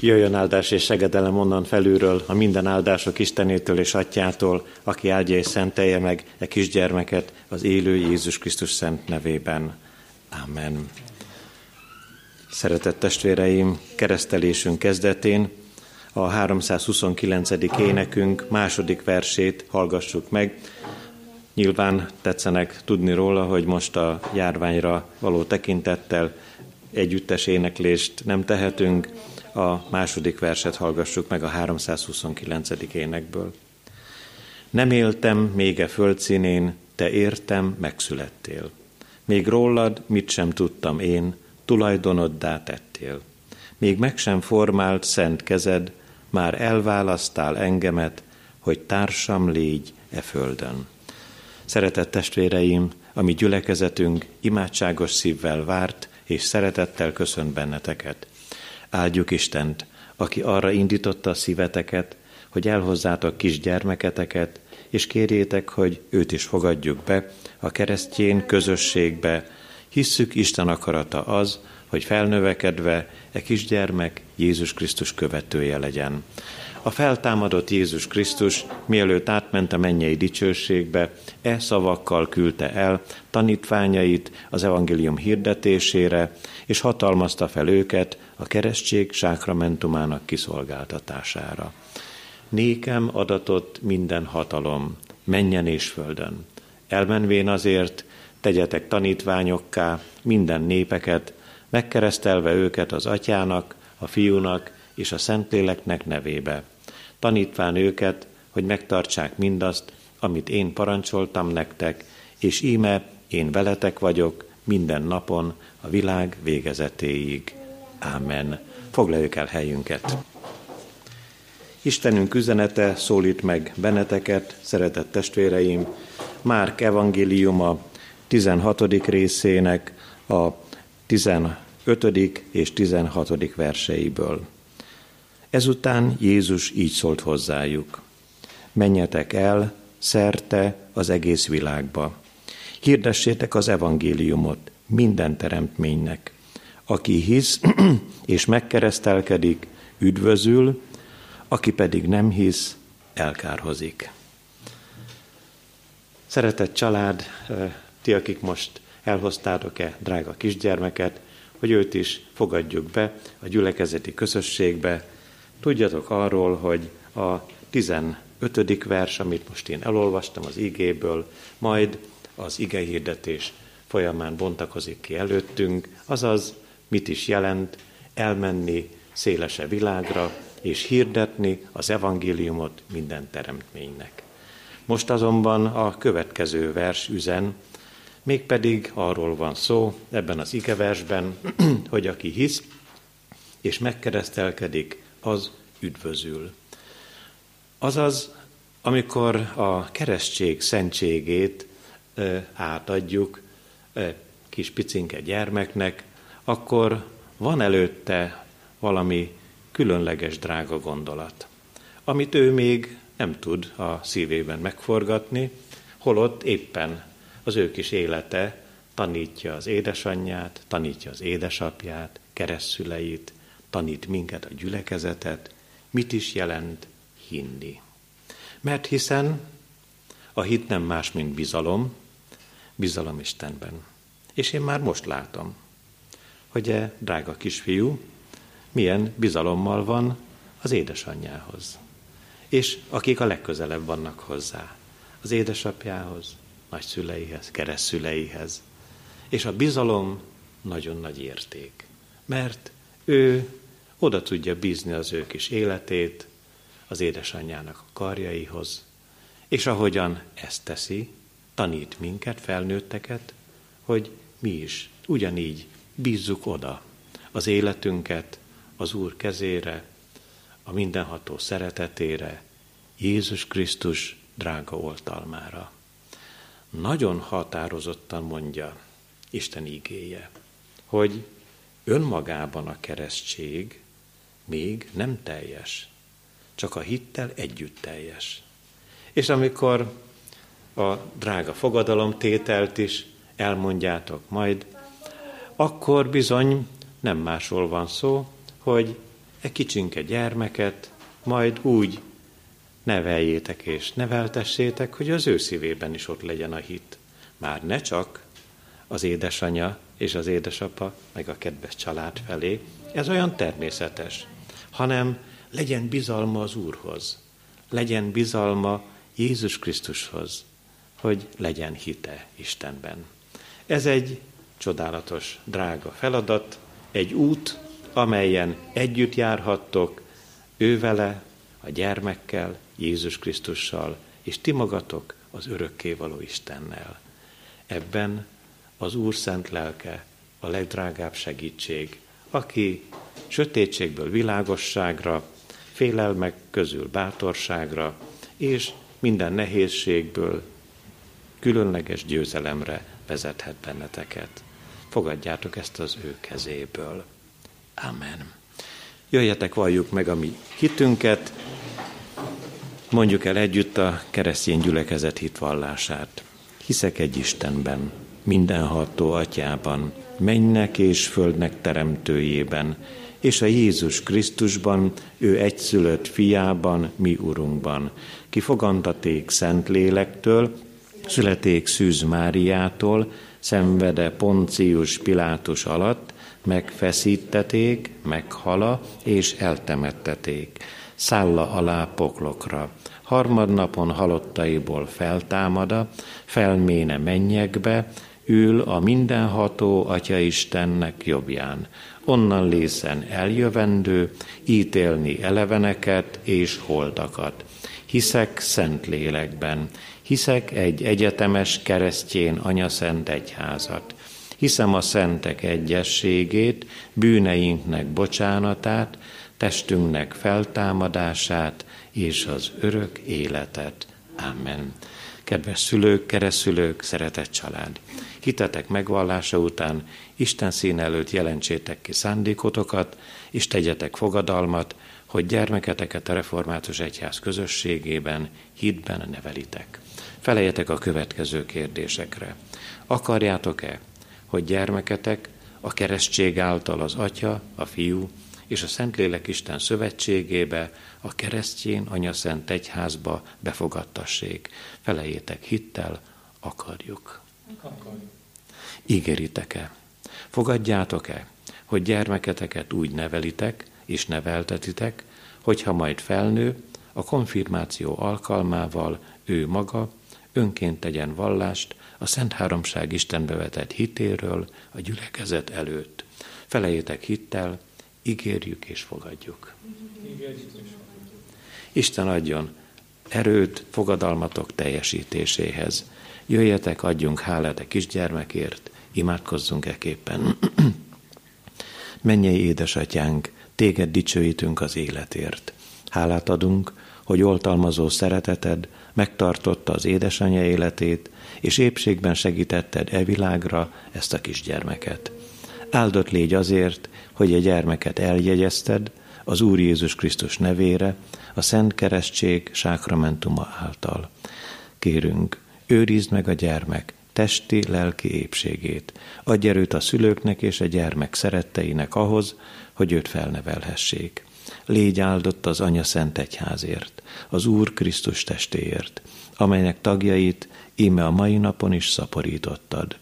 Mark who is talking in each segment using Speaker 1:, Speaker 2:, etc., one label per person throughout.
Speaker 1: Jöjjön áldás és segedelem onnan felülről, a minden áldások Istenétől és Atyától, aki áldja és szentelje meg e kisgyermeket az élő Jézus Krisztus szent nevében. Amen. Szeretett testvéreim, keresztelésünk kezdetén a 329. énekünk második versét hallgassuk meg. Nyilván tetszenek tudni róla, hogy most a járványra való tekintettel együttes éneklést nem tehetünk, a második verset hallgassuk meg a 329. énekből. Nem éltem még e földszínén, te értem, megszülettél. Még rólad mit sem tudtam én, tulajdonoddá tettél. Még meg sem formált szent kezed, már elválasztál engemet, hogy társam légy e földön. Szeretett testvéreim, a mi gyülekezetünk imádságos szívvel várt, és szeretettel köszönt benneteket. Áldjuk Istent, aki arra indította a szíveteket, hogy elhozzátok kis gyermeketeket, és kérjétek, hogy őt is fogadjuk be a keresztjén közösségbe. Hisszük Isten akarata az, hogy felnövekedve e kisgyermek Jézus Krisztus követője legyen. A feltámadott Jézus Krisztus, mielőtt átment a mennyei dicsőségbe, e szavakkal küldte el tanítványait az evangélium hirdetésére, és hatalmazta fel őket a keresztség sákramentumának kiszolgáltatására. Nékem adatott minden hatalom, menjen és földön. Elmenvén azért tegyetek tanítványokká minden népeket, megkeresztelve őket az atyának, a fiúnak és a Szentléleknek nevébe. Tanítván őket, hogy megtartsák mindazt, amit én parancsoltam nektek, és íme én veletek vagyok minden napon a világ végezetéig. Ámen. Foglaljuk el helyünket. Istenünk üzenete szólít meg benneteket, szeretett testvéreim, Márk evangéliuma 16. részének a 15. és 16. verseiből. Ezután Jézus így szólt hozzájuk. Menjetek el szerte az egész világba. Hirdessétek az evangéliumot minden teremtménynek. Aki hisz és megkeresztelkedik, üdvözül, aki pedig nem hisz, elkárhozik. Szeretett család, ti, akik most elhoztátok-e drága kisgyermeket, hogy őt is fogadjuk be a gyülekezeti közösségbe. Tudjatok arról, hogy a 15. vers, amit most én elolvastam az igéből, majd az igehirdetés folyamán bontakozik ki előttünk, azaz mit is jelent elmenni szélese világra, és hirdetni az evangéliumot minden teremtménynek. Most azonban a következő vers üzen, mégpedig arról van szó ebben az igeversben, hogy aki hisz és megkeresztelkedik, az üdvözül. Azaz, amikor a keresztség szentségét átadjuk kis picinke gyermeknek, akkor van előtte valami különleges drága gondolat, amit ő még nem tud a szívében megforgatni, holott éppen az ő kis élete tanítja az édesanyját, tanítja az édesapját, keresztüleit, tanít minket a gyülekezetet, mit is jelent hinni. Mert hiszen a hit nem más, mint bizalom, bizalom Istenben. És én már most látom, hogy e drága kisfiú milyen bizalommal van az édesanyjához. És akik a legközelebb vannak hozzá, az édesapjához, nagyszüleihez, keresztszüleihez. És a bizalom nagyon nagy érték, mert ő oda tudja bízni az ő kis életét az édesanyjának a karjaihoz, és ahogyan ezt teszi, tanít minket, felnőtteket, hogy mi is ugyanígy bízzuk oda az életünket az Úr kezére, a mindenható szeretetére, Jézus Krisztus drága oltalmára. Nagyon határozottan mondja Isten ígéje, hogy önmagában a keresztség még nem teljes, csak a hittel együtt teljes. És amikor a drága fogadalomtételt is elmondjátok majd, akkor bizony nem másról van szó, hogy e kicsinke gyermeket majd úgy neveljétek és neveltessétek, hogy az ő szívében is ott legyen a hit. Már ne csak az édesanyja és az édesapa, meg a kedves család felé, ez olyan természetes, hanem legyen bizalma az Úrhoz, legyen bizalma Jézus Krisztushoz, hogy legyen hite Istenben. Ez egy csodálatos, drága feladat, egy út, amelyen együtt járhattok, ő a gyermekkel, Jézus Krisztussal, és ti magatok az örökkévaló Istennel. Ebben az Úr szent lelke a legdrágább segítség, aki sötétségből világosságra, félelmek közül bátorságra, és minden nehézségből különleges győzelemre vezethet benneteket. Fogadjátok ezt az ő kezéből. Amen. Jöjjetek, valljuk meg a mi hitünket, mondjuk el együtt a keresztény gyülekezet hitvallását. Hiszek egy Istenben, mindenható atyában, mennek és földnek teremtőjében, és a Jézus Krisztusban, ő egyszülött fiában, mi urunkban, ki fogantaték szent lélektől, születék Szűz Máriától, szenvede Poncius Pilátus alatt, megfeszíteték, meghala és eltemetteték. Szálla alá poklokra. Harmadnapon halottaiból feltámada, felméne mennyekbe, ül a mindenható Atya Istennek jobbján. Onnan lészen eljövendő, ítélni eleveneket és holdakat. Hiszek szent lélekben, hiszek egy egyetemes keresztjén anyaszent egyházat, hiszem a szentek egyességét, bűneinknek bocsánatát, testünknek feltámadását és az örök életet. Amen. Kedves szülők, keresztülők, szeretett család! Hitetek megvallása után Isten szín előtt jelentsétek ki szándékotokat, és tegyetek fogadalmat, hogy gyermeketeket a Református Egyház közösségében, hitben nevelitek. Feleljetek a következő kérdésekre. Akarjátok-e, hogy gyermeketek a keresztség által az Atya, a Fiú és a Szentlélek Isten szövetségébe, a keresztjén Anya Szent Egyházba befogadtassék. Felejétek hittel, akarjuk. Akarjuk. Ígéritek-e? Fogadjátok-e, hogy gyermeketeket úgy nevelitek és neveltetitek, hogyha majd felnő, a konfirmáció alkalmával ő maga önként tegyen vallást a Szent Háromság Istenbe vetett hitéről a gyülekezet előtt. Felejétek hittel, ígérjük és fogadjuk. Isten adjon erőt fogadalmatok teljesítéséhez. Jöjjetek, adjunk hálát a kisgyermekért, imádkozzunk eképpen. Mennyei édesatyánk, téged dicsőítünk az életért. Hálát adunk, hogy oltalmazó szereteted megtartotta az édesanyja életét, és épségben segítetted e világra ezt a kisgyermeket. Áldott légy azért, hogy a gyermeket eljegyezted az Úr Jézus Krisztus nevére, a Szent Keresztség sákramentuma által. Kérünk, őrizd meg a gyermek testi, lelki épségét. Adj erőt a szülőknek és a gyermek szeretteinek ahhoz, hogy őt felnevelhessék. Légy áldott az Anya Szent Egyházért, az Úr Krisztus testéért, amelynek tagjait íme a mai napon is szaporítottad.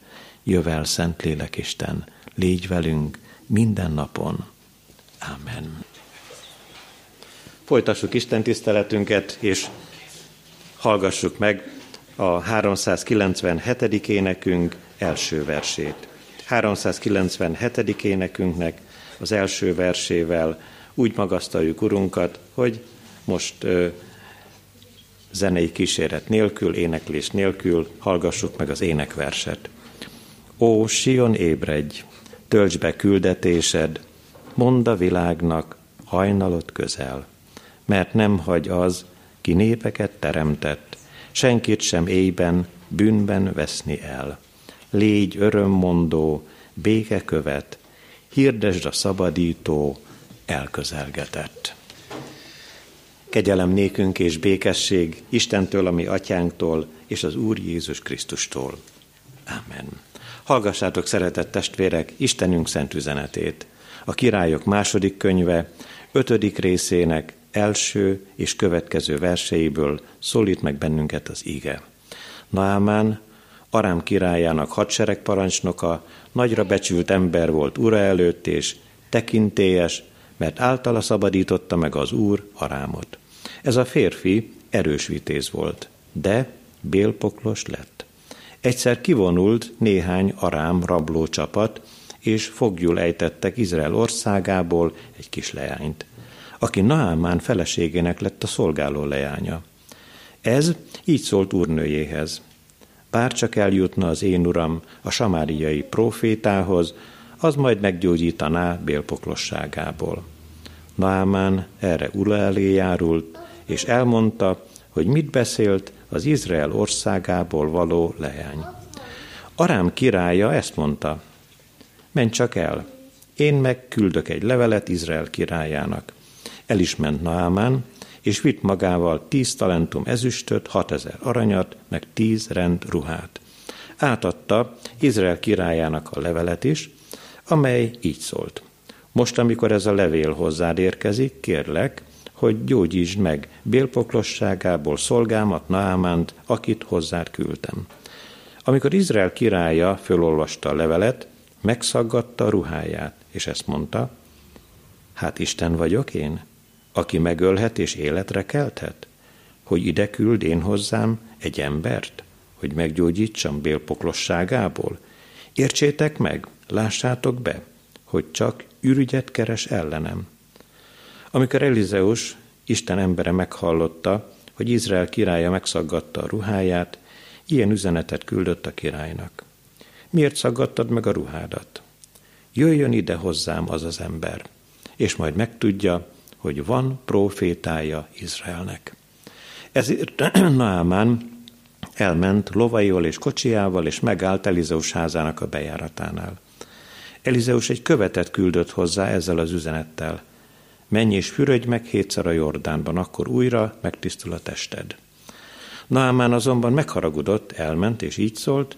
Speaker 1: Jövel, Szentlélek Isten, légy velünk minden napon. Amen. Folytassuk Isten tiszteletünket, és hallgassuk meg a 397. énekünk első versét. 397. énekünknek az első versével úgy magasztaljuk Urunkat, hogy most ö, zenei kíséret nélkül, éneklés nélkül hallgassuk meg az énekverset. Ó, Sion ébredj, tölts be küldetésed, mondd a világnak, hajnalot közel, mert nem hagy az, ki népeket teremtett, senkit sem éjben, bűnben veszni el. Légy örömmondó, béke követ, hirdesd a szabadító, elközelgetett. Kegyelem nékünk és békesség Istentől, ami atyánktól, és az Úr Jézus Krisztustól. Amen. Hallgassátok, szeretett testvérek, Istenünk szent üzenetét. a királyok második könyve ötödik részének első és következő verseiből szólít meg bennünket az ige. Naamán, Arám királyának hadseregparancsnoka, nagyra becsült ember volt ura előtt, és tekintélyes, mert általa szabadította meg az úr Arámot. Ez a férfi erős vitéz volt, de bélpoklos lett. Egyszer kivonult néhány arám rabló csapat, és fogjul ejtettek Izrael országából egy kis leányt, aki Naámán feleségének lett a szolgáló leánya. Ez így szólt úrnőjéhez. Bár csak eljutna az én uram a samáriai profétához, az majd meggyógyítaná bélpoklosságából. Naámán erre ura elé járult, és elmondta, hogy mit beszélt az Izrael országából való leány. Arám királya ezt mondta, menj csak el, én meg küldök egy levelet Izrael királyának. El is ment Naamán, és vitt magával tíz talentum ezüstöt, hatezer aranyat, meg tíz rend ruhát. Átadta Izrael királyának a levelet is, amely így szólt. Most, amikor ez a levél hozzád érkezik, kérlek, hogy gyógyítsd meg bélpoklosságából szolgámat Naamánt, akit hozzád küldtem. Amikor Izrael királya fölolvasta a levelet, megszaggatta a ruháját, és ezt mondta, hát Isten vagyok én, aki megölhet és életre kelthet, hogy ide küld én hozzám egy embert, hogy meggyógyítsam bélpoklosságából. Értsétek meg, lássátok be, hogy csak ürügyet keres ellenem. Amikor Elizeus, Isten embere meghallotta, hogy Izrael királya megszaggatta a ruháját, ilyen üzenetet küldött a királynak. Miért szaggattad meg a ruhádat? Jöjjön ide hozzám az az ember, és majd megtudja, hogy van profétája Izraelnek. Ezért Naamán elment lovaival és kocsiával, és megállt Elizeus házának a bejáratánál. Elizeus egy követet küldött hozzá ezzel az üzenettel. Menj és fürödj meg hétszer a Jordánban, akkor újra megtisztul a tested. Naamán azonban megharagudott, elment, és így szólt,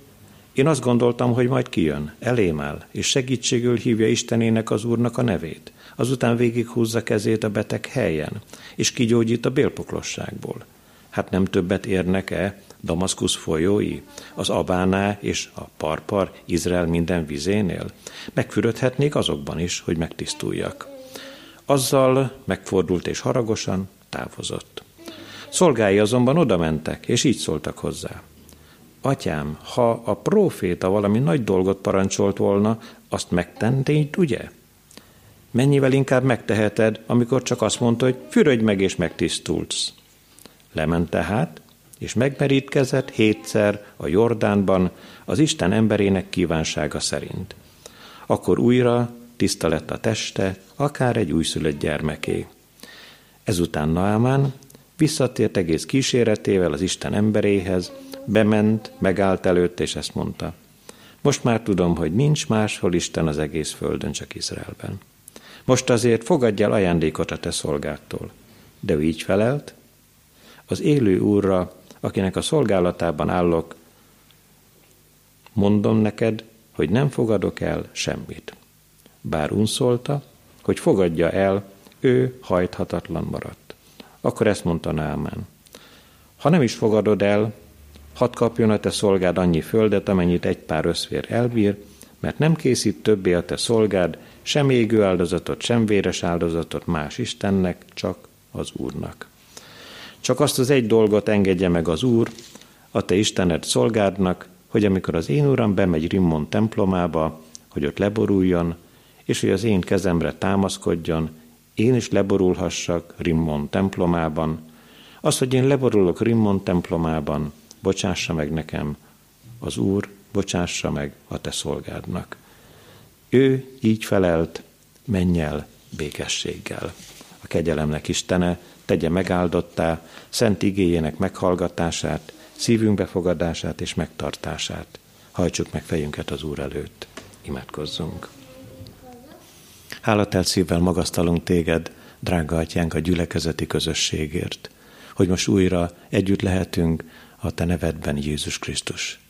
Speaker 1: én azt gondoltam, hogy majd kijön, elém áll, és segítségül hívja Istenének az Úrnak a nevét. Azután végighúzza kezét a beteg helyen, és kigyógyít a bélpoklosságból. Hát nem többet érnek-e Damaszkusz folyói, az Abáná és a Parpar Izrael minden vizénél? Megfürödhetnék azokban is, hogy megtisztuljak. Azzal megfordult és haragosan távozott. Szolgái azonban oda mentek, és így szóltak hozzá. Atyám, ha a próféta valami nagy dolgot parancsolt volna, azt megtennéd, ugye? Mennyivel inkább megteheted, amikor csak azt mondta, hogy fürödj meg és megtisztulsz. Lement tehát, és megmerítkezett hétszer a Jordánban az Isten emberének kívánsága szerint. Akkor újra tiszta lett a teste, akár egy újszülött gyermeké. Ezután Naamán visszatért egész kíséretével az Isten emberéhez, bement, megállt előtt, és ezt mondta. Most már tudom, hogy nincs máshol Isten az egész földön, csak Izraelben. Most azért fogadj el ajándékot a te szolgától. De ő így felelt, az élő úrra, akinek a szolgálatában állok, mondom neked, hogy nem fogadok el semmit. Bár unszolta, hogy fogadja el, ő hajthatatlan maradt. Akkor ezt mondta Námán. Ha nem is fogadod el, hadd kapjon a te szolgád annyi földet, amennyit egy pár összvér elbír, mert nem készít többé a te szolgád sem égő áldozatot, sem véres áldozatot más Istennek, csak az Úrnak. Csak azt az egy dolgot engedje meg az Úr, a te Istened szolgádnak, hogy amikor az én Uram bemegy Rimmon templomába, hogy ott leboruljon, és hogy az én kezemre támaszkodjon, én is leborulhassak Rimmon templomában. Az, hogy én leborulok Rimmon templomában, bocsássa meg nekem, az Úr bocsássa meg a te szolgádnak. Ő így felelt, menj el békességgel. A kegyelemnek Istene tegye megáldottá szent igéjének meghallgatását, szívünk befogadását és megtartását. Hajtsuk meg fejünket az Úr előtt. Imádkozzunk. Hálatelt szívvel magasztalunk téged, drága atyánk, a gyülekezeti közösségért, hogy most újra együtt lehetünk a te nevedben, Jézus Krisztus.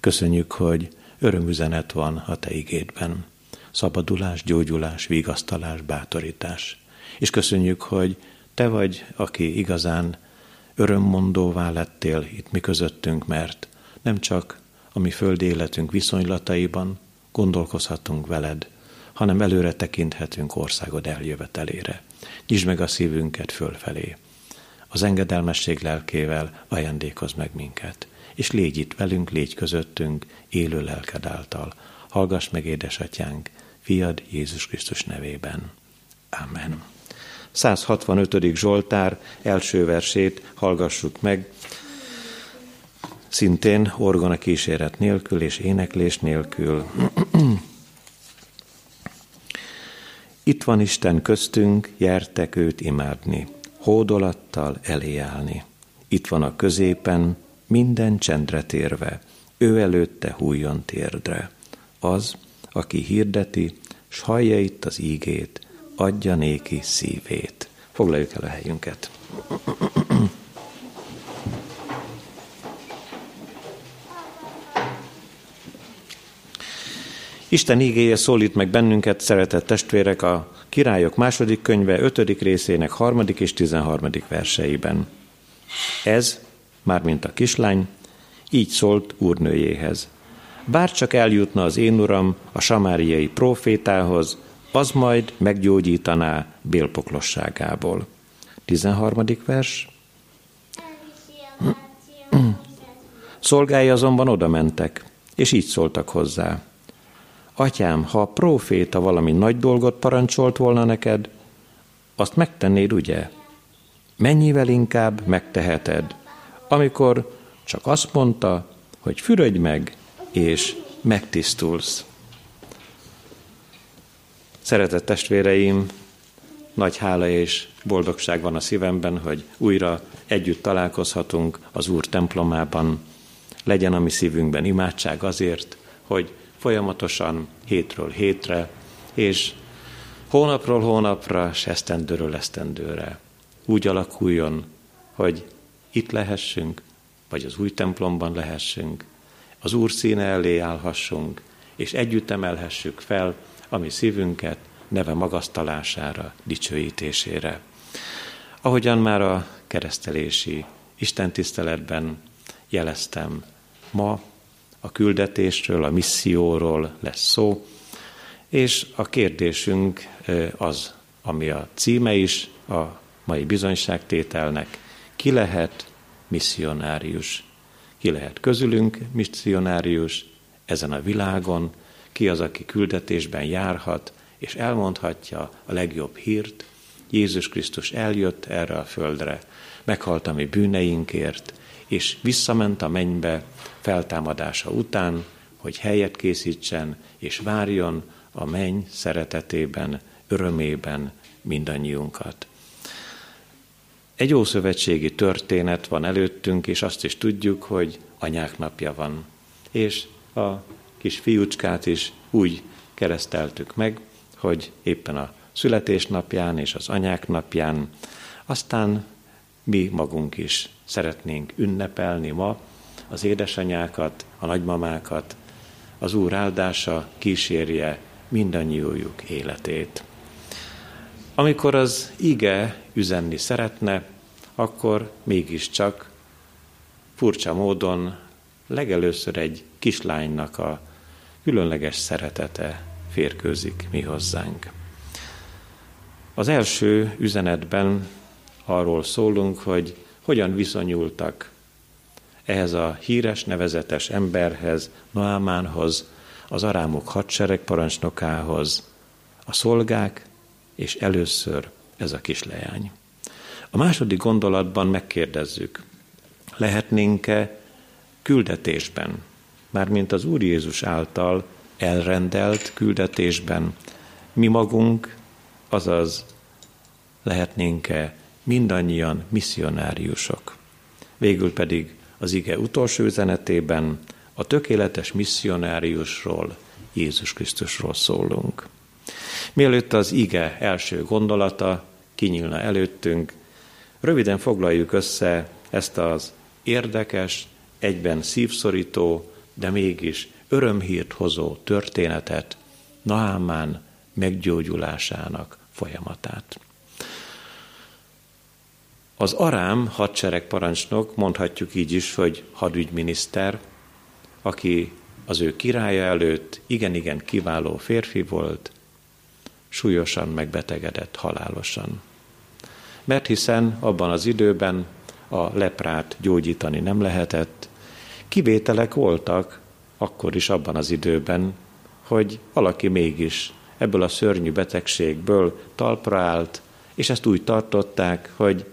Speaker 1: Köszönjük, hogy örömüzenet van a te igédben szabadulás, gyógyulás, vigasztalás, bátorítás. És köszönjük, hogy te vagy, aki igazán örömmondóvá lettél itt mi közöttünk, mert nem csak a mi földi életünk viszonylataiban gondolkozhatunk veled, hanem előre tekinthetünk országod eljövetelére. Nyisd meg a szívünket fölfelé. Az engedelmesség lelkével ajándékoz meg minket. És légy itt velünk, légy közöttünk, élő lelked által. Hallgass meg, édesatyánk, fiad Jézus Krisztus nevében. Amen. 165. Zsoltár első versét hallgassuk meg, szintén orgona kíséret nélkül és éneklés nélkül. Itt van Isten köztünk, jertek őt imádni, hódolattal eléállni. Itt van a középen, minden csendre térve, ő előtte hújjon térdre. Az, aki hirdeti, s hallja itt az ígét, adja néki szívét. Foglaljuk el a helyünket. Isten ígéje szólít meg bennünket, szeretett testvérek, a Királyok második könyve ötödik részének harmadik és tizenharmadik verseiben. Ez, mármint a kislány, így szólt úrnőjéhez. Bár csak eljutna az én uram a samáriai profétához, az majd meggyógyítaná bélpoklosságából. 13. vers. Szolgái azonban oda mentek, és így szóltak hozzá. Atyám, ha a próféta valami nagy dolgot parancsolt volna neked, azt megtennéd, ugye? Mennyivel inkább megteheted, amikor csak azt mondta, hogy fürödj meg, és megtisztulsz. Szeretett testvéreim, nagy hála és boldogság van a szívemben, hogy újra együtt találkozhatunk az Úr templomában. Legyen a mi szívünkben imádság azért, hogy folyamatosan hétről hétre, és hónapról hónapra, és esztendőről esztendőre úgy alakuljon, hogy itt lehessünk, vagy az új templomban lehessünk, az Úr színe elé állhassunk, és együtt emelhessük fel a mi szívünket neve magasztalására, dicsőítésére. Ahogyan már a keresztelési Isten tiszteletben jeleztem, ma a küldetésről, a misszióról lesz szó, és a kérdésünk az, ami a címe is a mai bizonyságtételnek, ki lehet misszionárius? Ki lehet közülünk misszionárius ezen a világon? Ki az, aki küldetésben járhat, és elmondhatja a legjobb hírt? Jézus Krisztus eljött erre a földre, meghalt a mi bűneinkért, és visszament a mennybe feltámadása után, hogy helyet készítsen, és várjon a menny szeretetében, örömében mindannyiunkat. Egy ószövetségi történet van előttünk, és azt is tudjuk, hogy anyák napja van. És a kis fiúcskát is úgy kereszteltük meg, hogy éppen a születésnapján és az anyák napján, aztán mi magunk is szeretnénk ünnepelni ma az édesanyákat, a nagymamákat, az Úr áldása kísérje mindannyiójuk életét. Amikor az ige üzenni szeretne, akkor mégiscsak furcsa módon legelőször egy kislánynak a különleges szeretete férkőzik mi hozzánk. Az első üzenetben arról szólunk, hogy hogyan viszonyultak ehhez a híres, nevezetes emberhez, Noámánhoz, az arámok hadsereg parancsnokához, a szolgák, és először ez a kisleány. A második gondolatban megkérdezzük, lehetnénk-e küldetésben, mármint az Úr Jézus által elrendelt küldetésben, mi magunk, azaz lehetnénk-e mindannyian misszionáriusok. Végül pedig az ige utolsó üzenetében a tökéletes misszionáriusról, Jézus Krisztusról szólunk. Mielőtt az ige első gondolata kinyílna előttünk, röviden foglaljuk össze ezt az érdekes, egyben szívszorító, de mégis örömhírt hozó történetet Naámán meggyógyulásának folyamatát. Az Arám hadseregparancsnok, mondhatjuk így is, hogy hadügyminiszter, aki az ő királya előtt igen-igen kiváló férfi volt, súlyosan megbetegedett halálosan. Mert hiszen abban az időben a leprát gyógyítani nem lehetett, kivételek voltak akkor is abban az időben, hogy valaki mégis ebből a szörnyű betegségből talpra állt, és ezt úgy tartották, hogy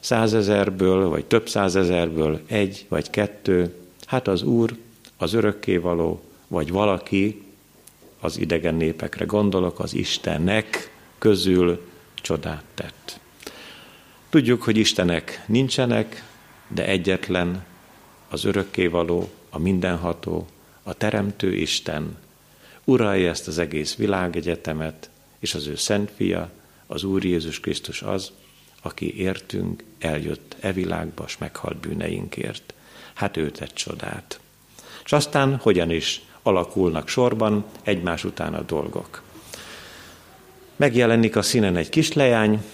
Speaker 1: százezerből, vagy több százezerből egy vagy kettő, hát az Úr, az örökkévaló, vagy valaki, az idegen népekre gondolok, az Istennek közül csodát tett. Tudjuk, hogy Istenek nincsenek, de egyetlen az örökkévaló, a mindenható, a teremtő Isten uralja ezt az egész világegyetemet, és az ő szent fia, az Úr Jézus Krisztus az, aki értünk, eljött e világba, s meghalt bűneinkért. Hát ő tett csodát. És aztán hogyan is alakulnak sorban egymás után a dolgok. Megjelenik a színen egy kisleány,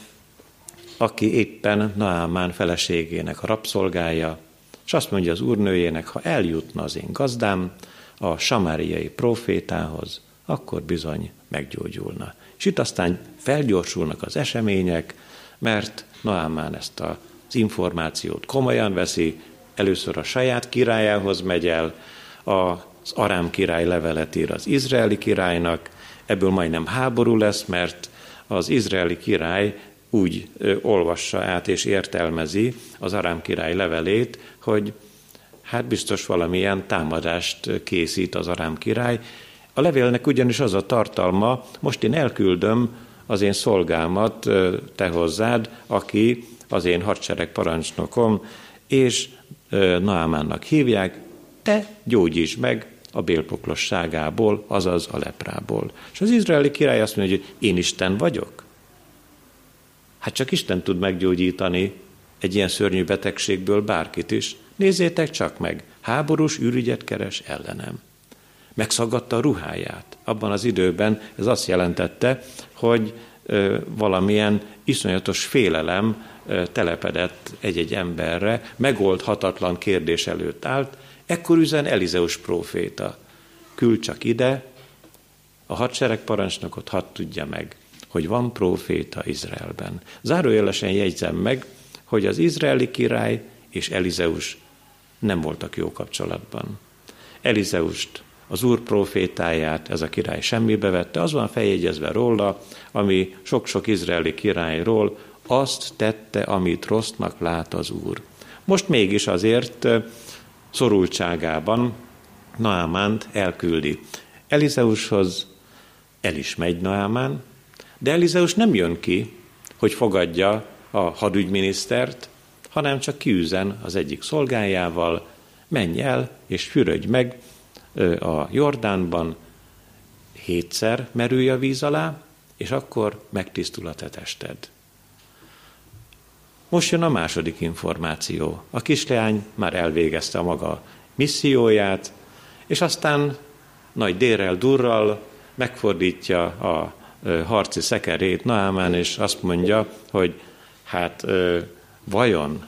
Speaker 1: aki éppen Naámán feleségének a rabszolgája, és azt mondja az úrnőjének, ha eljutna az én gazdám a samáriai profétához, akkor bizony meggyógyulna. És itt aztán felgyorsulnak az események, mert Naámán ezt az információt komolyan veszi, először a saját királyához megy el, az Arám király levelet ír az izraeli királynak, ebből majdnem háború lesz, mert az izraeli király úgy olvassa át és értelmezi az Arám király levelét, hogy hát biztos valamilyen támadást készít az Arám király. A levélnek ugyanis az a tartalma, most én elküldöm az én szolgámat te hozzád, aki az én hadsereg parancsnokom, és Naamánnak hívják, te gyógyíts meg a bélpoklosságából, azaz a leprából. És az izraeli király azt mondja, hogy én Isten vagyok. Hát csak Isten tud meggyógyítani egy ilyen szörnyű betegségből bárkit is. Nézzétek csak meg, háborús ürügyet keres ellenem. Megszagadta a ruháját. Abban az időben ez azt jelentette, hogy valamilyen iszonyatos félelem telepedett egy-egy emberre, megoldhatatlan kérdés előtt állt, ekkor üzen Elizeus próféta. Küld csak ide, a hadsereg parancsnokot hadd tudja meg, hogy van próféta Izraelben. Zárójelesen jegyzem meg, hogy az izraeli király és Elizeus nem voltak jó kapcsolatban. Elizeust az úr profétáját ez a király semmibe vette, az van feljegyezve róla, ami sok-sok izraeli királyról azt tette, amit rossznak lát az úr. Most mégis azért szorultságában Naamánt elküldi. Elizeushoz el is megy Naamán, de Elizeus nem jön ki, hogy fogadja a hadügyminisztert, hanem csak kiüzen az egyik szolgájával, menj el és fürödj meg, a Jordánban hétszer merülj a víz alá, és akkor megtisztul a te tested. Most jön a második információ. A kisleány már elvégezte a maga misszióját, és aztán nagy dérrel, durral megfordítja a harci szekerét Naámán, és azt mondja, hogy hát vajon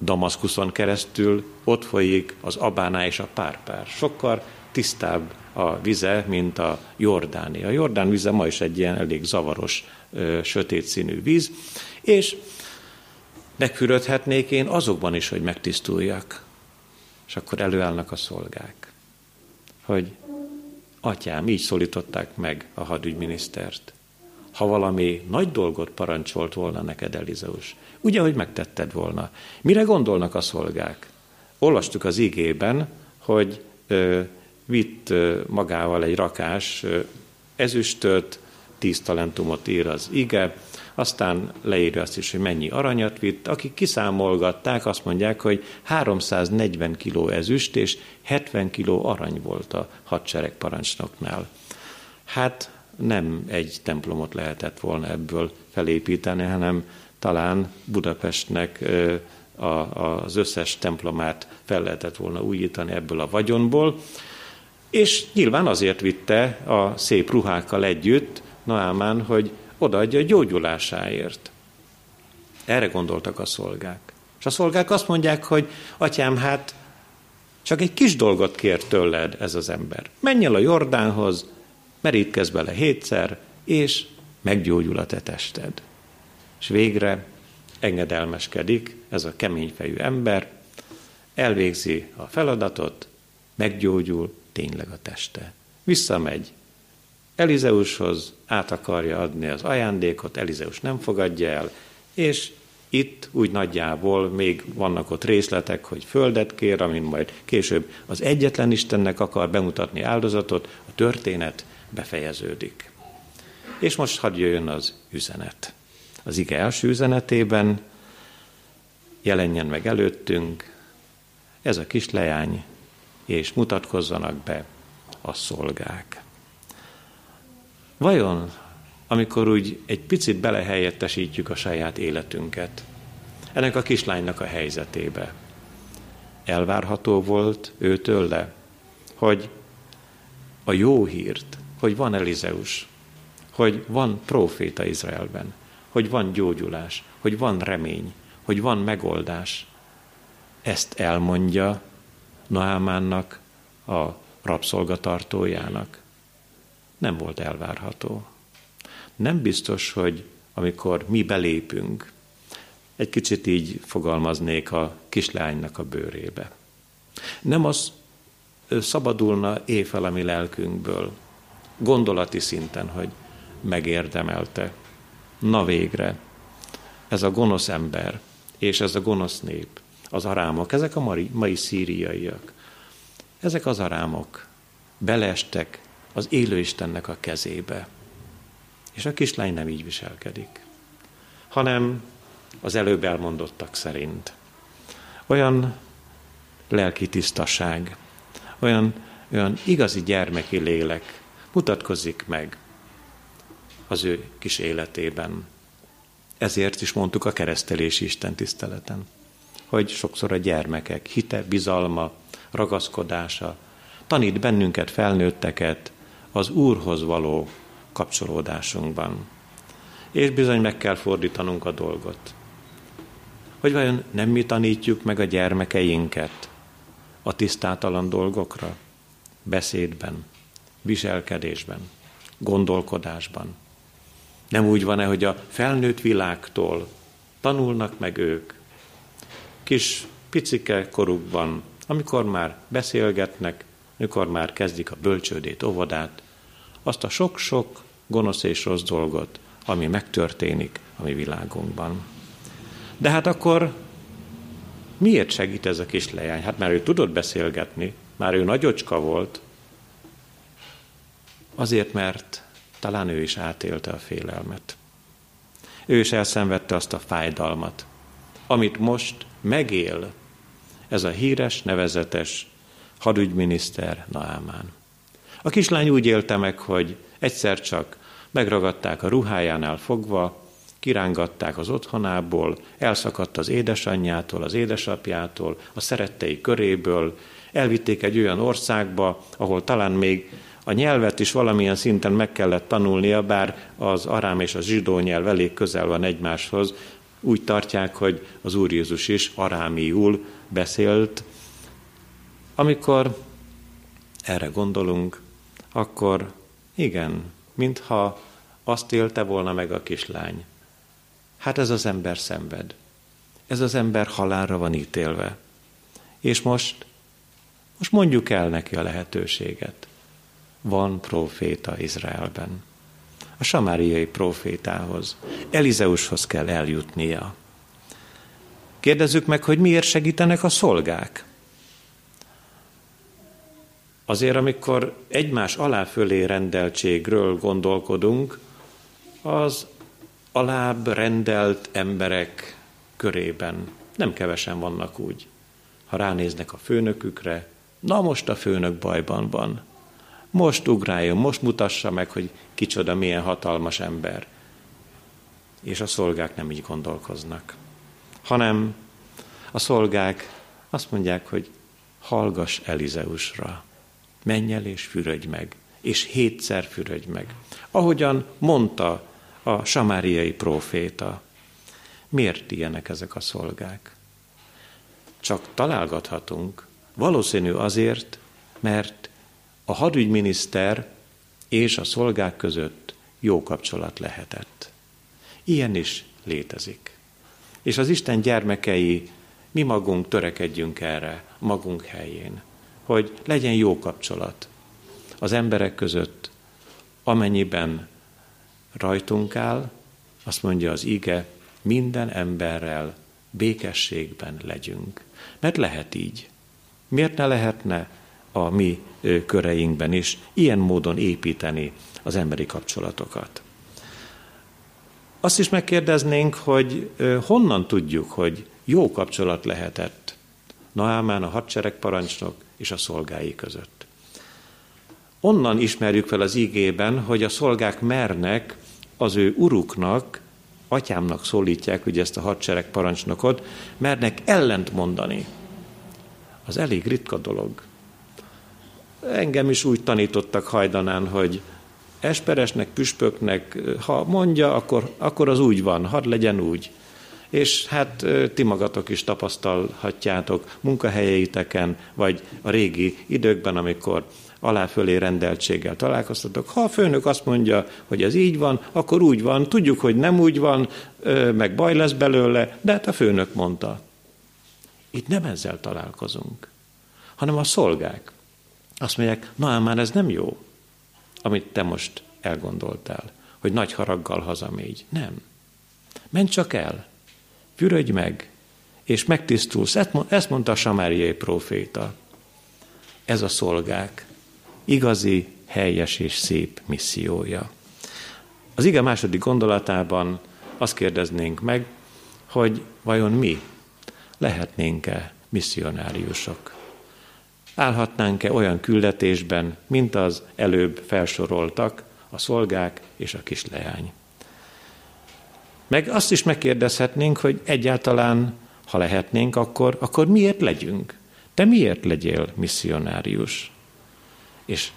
Speaker 1: Damaszkuszon keresztül ott folyik az Abáná és a Párpár. Sokkal tisztább a vize, mint a Jordáni. A Jordán vize ma is egy ilyen elég zavaros, sötét színű víz, és megfürödhetnék én azokban is, hogy megtisztuljak. És akkor előállnak a szolgák, hogy atyám, így szólították meg a hadügyminisztert. Ha valami nagy dolgot parancsolt volna neked, Elizeus, Ugye, hogy megtetted volna. Mire gondolnak a szolgák? Olvastuk az igében, hogy ö, vitt ö, magával egy rakás ö, ezüstöt, tíz talentumot ír az ige, aztán leírja azt is, hogy mennyi aranyat vitt. Akik kiszámolgatták, azt mondják, hogy 340 kiló ezüst és 70 kiló arany volt a hadsereg parancsnoknál. Hát nem egy templomot lehetett volna ebből felépíteni, hanem talán Budapestnek az összes templomát fel lehetett volna újítani ebből a vagyonból, És nyilván azért vitte a szép ruhákkal együtt Naámán, hogy odaadja a gyógyulásáért. Erre gondoltak a szolgák. És a szolgák azt mondják, hogy atyám, hát csak egy kis dolgot kér tőled ez az ember. Menj el a Jordánhoz, merítkezz bele hétszer, és meggyógyul a te tested. És végre engedelmeskedik ez a keményfejű ember, elvégzi a feladatot, meggyógyul tényleg a teste. Visszamegy Elizeushoz, át akarja adni az ajándékot, Elizeus nem fogadja el, és itt úgy nagyjából még vannak ott részletek, hogy földet kér, amin majd később az egyetlen Istennek akar bemutatni áldozatot, a történet befejeződik. És most hadd jöjjön az üzenet. Az ige első üzenetében jelenjen meg előttünk ez a kis leány, és mutatkozzanak be a szolgák. Vajon, amikor úgy egy picit belehelyettesítjük a saját életünket, ennek a kislánynak a helyzetébe, elvárható volt őtől le, hogy a jó hírt, hogy van Elizeus, hogy van proféta Izraelben, hogy van gyógyulás, hogy van remény, hogy van megoldás. Ezt elmondja Noámánnak, a rabszolgatartójának. Nem volt elvárható. Nem biztos, hogy amikor mi belépünk, egy kicsit így fogalmaznék a kislánynak a bőrébe. Nem az szabadulna éjfel a mi lelkünkből, gondolati szinten, hogy megérdemelte. Na végre, ez a gonosz ember és ez a gonosz nép, az arámok, ezek a mai, mai szíriaiak, ezek az arámok beleestek az élő Istennek a kezébe. És a kislány nem így viselkedik, hanem az előbb elmondottak szerint. Olyan lelki tisztaság, olyan, olyan igazi gyermeki lélek mutatkozik meg az ő kis életében. Ezért is mondtuk a keresztelési Isten tiszteleten, hogy sokszor a gyermekek hite, bizalma, ragaszkodása tanít bennünket, felnőtteket az Úrhoz való kapcsolódásunkban. És bizony meg kell fordítanunk a dolgot. Hogy vajon nem mi tanítjuk meg a gyermekeinket a tisztátalan dolgokra? Beszédben, viselkedésben, gondolkodásban. Nem úgy van-e, hogy a felnőtt világtól tanulnak meg ők, kis picike korukban, amikor már beszélgetnek, amikor már kezdik a bölcsődét, óvodát, azt a sok-sok gonosz és rossz dolgot, ami megtörténik a mi világunkban. De hát akkor miért segít ez a kis leány? Hát már ő tudott beszélgetni, már ő nagyocska volt. Azért, mert talán ő is átélte a félelmet. Ő is elszenvedte azt a fájdalmat, amit most megél ez a híres, nevezetes hadügyminiszter Naámán. A kislány úgy élte meg, hogy egyszer csak megragadták a ruhájánál fogva, kirángatták az otthonából, elszakadt az édesanyjától, az édesapjától, a szerettei köréből, elvitték egy olyan országba, ahol talán még a nyelvet is valamilyen szinten meg kellett tanulnia, bár az arám és a zsidó nyelv elég közel van egymáshoz, úgy tartják, hogy az Úr Jézus is arámiul beszélt. Amikor erre gondolunk, akkor igen, mintha azt élte volna meg a kislány. Hát ez az ember szenved. Ez az ember halálra van ítélve. És most, most mondjuk el neki a lehetőséget. Van proféta Izraelben a samáriai profétához. Elizeushoz kell eljutnia. Kérdezzük meg, hogy miért segítenek a szolgák. Azért, amikor egymás alá fölé rendeltségről gondolkodunk, az alább rendelt emberek körében nem kevesen vannak úgy. Ha ránéznek a főnökükre, na most a főnök bajban van. Most ugráljon, most mutassa meg, hogy kicsoda, milyen hatalmas ember. És a szolgák nem így gondolkoznak, hanem a szolgák azt mondják, hogy hallgass Elizeusra. Menj el és fürödj meg, és hétszer fürödj meg. Ahogyan mondta a samáriai próféta. Miért ilyenek ezek a szolgák? Csak találgathatunk. Valószínű azért, mert a hadügyminiszter és a szolgák között jó kapcsolat lehetett. Ilyen is létezik. És az Isten gyermekei, mi magunk törekedjünk erre, magunk helyén, hogy legyen jó kapcsolat az emberek között, amennyiben rajtunk áll, azt mondja az ige, minden emberrel békességben legyünk. Mert lehet így. Miért ne lehetne a mi köreinkben is ilyen módon építeni az emberi kapcsolatokat? Azt is megkérdeznénk, hogy honnan tudjuk, hogy jó kapcsolat lehetett Naámán a hadseregparancsnok és a szolgái között. Onnan ismerjük fel az ígében, hogy a szolgák mernek az ő uruknak, atyámnak szólítják ugye ezt a hadsereg parancsnokot, mernek ellent mondani. Az elég ritka dolog. Engem is úgy tanítottak hajdanán, hogy esperesnek, püspöknek, ha mondja, akkor, akkor az úgy van, hadd legyen úgy. És hát ti magatok is tapasztalhatjátok munkahelyeiteken, vagy a régi időkben, amikor aláfölé rendeltséggel találkoztatok. Ha a főnök azt mondja, hogy ez így van, akkor úgy van, tudjuk, hogy nem úgy van, meg baj lesz belőle, de hát a főnök mondta. Itt nem ezzel találkozunk, hanem a szolgák. Azt mondják, na már ez nem jó, amit te most elgondoltál, hogy nagy haraggal hazamégy. Nem. Menj csak el, fürödj meg, és megtisztulsz. Ezt mondta a samáriai proféta. Ez a szolgák igazi, helyes és szép missziója. Az ige második gondolatában azt kérdeznénk meg, hogy vajon mi lehetnénk-e misszionáriusok? Állhatnánk-e olyan küldetésben, mint az előbb felsoroltak, a szolgák és a kisleány? Meg azt is megkérdezhetnénk, hogy egyáltalán, ha lehetnénk, akkor, akkor miért legyünk? Te miért legyél misszionárius? És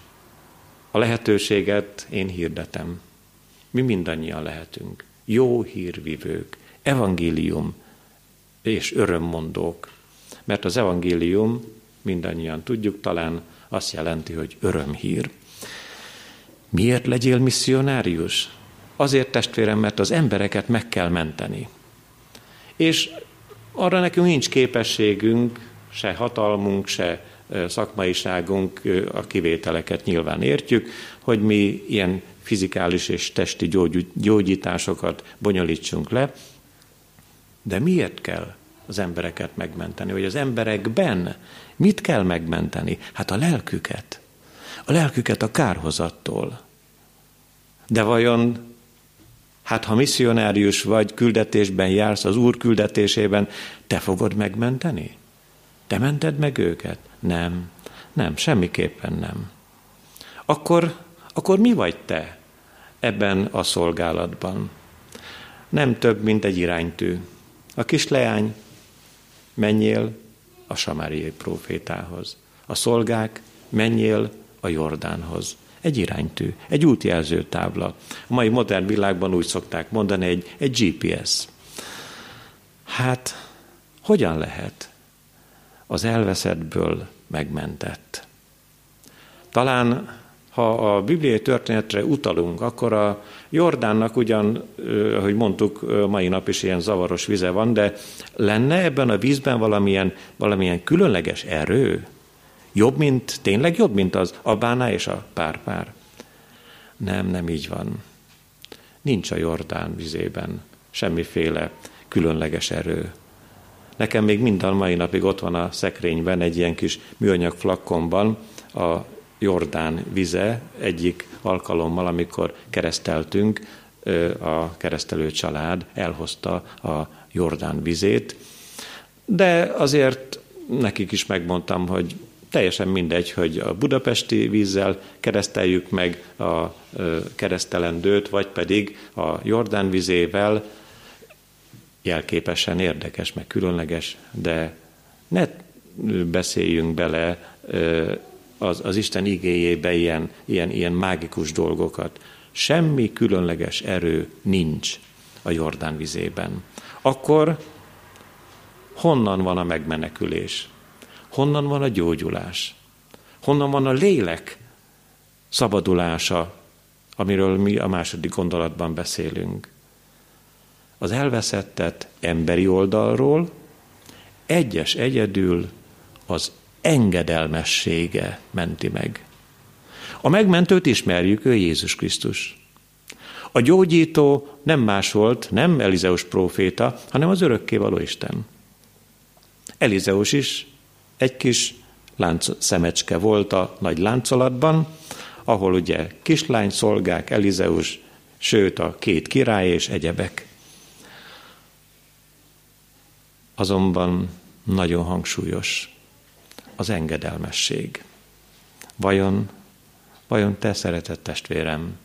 Speaker 1: a lehetőséget én hirdetem. Mi mindannyian lehetünk. Jó hírvivők, evangélium és örömmondók. Mert az evangélium, mindannyian tudjuk, talán azt jelenti, hogy örömhír. Miért legyél misszionárius? Azért testvérem, mert az embereket meg kell menteni. És arra nekünk nincs képességünk, se hatalmunk, se szakmaiságunk, a kivételeket nyilván értjük, hogy mi ilyen fizikális és testi gyógyításokat bonyolítsunk le, de miért kell az embereket megmenteni, vagy az emberekben mit kell megmenteni? Hát a lelküket. A lelküket a kárhozattól. De vajon, hát ha misszionárius vagy, küldetésben jársz, az Úr küldetésében, te fogod megmenteni? Te mented meg őket? Nem, nem, semmiképpen nem. Akkor, akkor mi vagy te ebben a szolgálatban? Nem több, mint egy iránytű. A kis leány, menjél a samáriai profétához. A szolgák, menjél a Jordánhoz. Egy iránytű, egy útjelző tábla. A mai modern világban úgy szokták mondani, egy, egy GPS. Hát, hogyan lehet az elveszettből megmentett. Talán, ha a bibliai történetre utalunk, akkor a Jordánnak ugyan, ahogy mondtuk, mai nap is ilyen zavaros vize van, de lenne ebben a vízben valamilyen, valamilyen különleges erő? Jobb, mint, tényleg jobb, mint az Abáná és a párpár? Nem, nem így van. Nincs a Jordán vizében semmiféle különleges erő. Nekem még mind a mai napig ott van a szekrényben egy ilyen kis műanyag flakkonban a Jordán vize egyik alkalommal, amikor kereszteltünk, a keresztelő család elhozta a Jordán vizét, de azért nekik is megmondtam, hogy teljesen mindegy, hogy a budapesti vízzel kereszteljük meg a keresztelendőt, vagy pedig a Jordán vizével, jelképesen érdekes, meg különleges, de ne beszéljünk bele az, az Isten igéjébe ilyen, ilyen, ilyen mágikus dolgokat. Semmi különleges erő nincs a Jordán vizében. Akkor honnan van a megmenekülés? Honnan van a gyógyulás? Honnan van a lélek szabadulása, amiről mi a második gondolatban beszélünk? Az elveszettet emberi oldalról, egyes egyedül az engedelmessége menti meg. A megmentőt ismerjük, ő Jézus Krisztus. A gyógyító nem más volt, nem Elizeus próféta, hanem az örökkévaló Isten. Elizeus is egy kis lánc szemecske volt a nagy láncolatban, ahol ugye kislány szolgák, Elizeus, sőt a két király és egyebek. Azonban nagyon hangsúlyos az engedelmesség. Vajon, vajon te szeretett testvérem,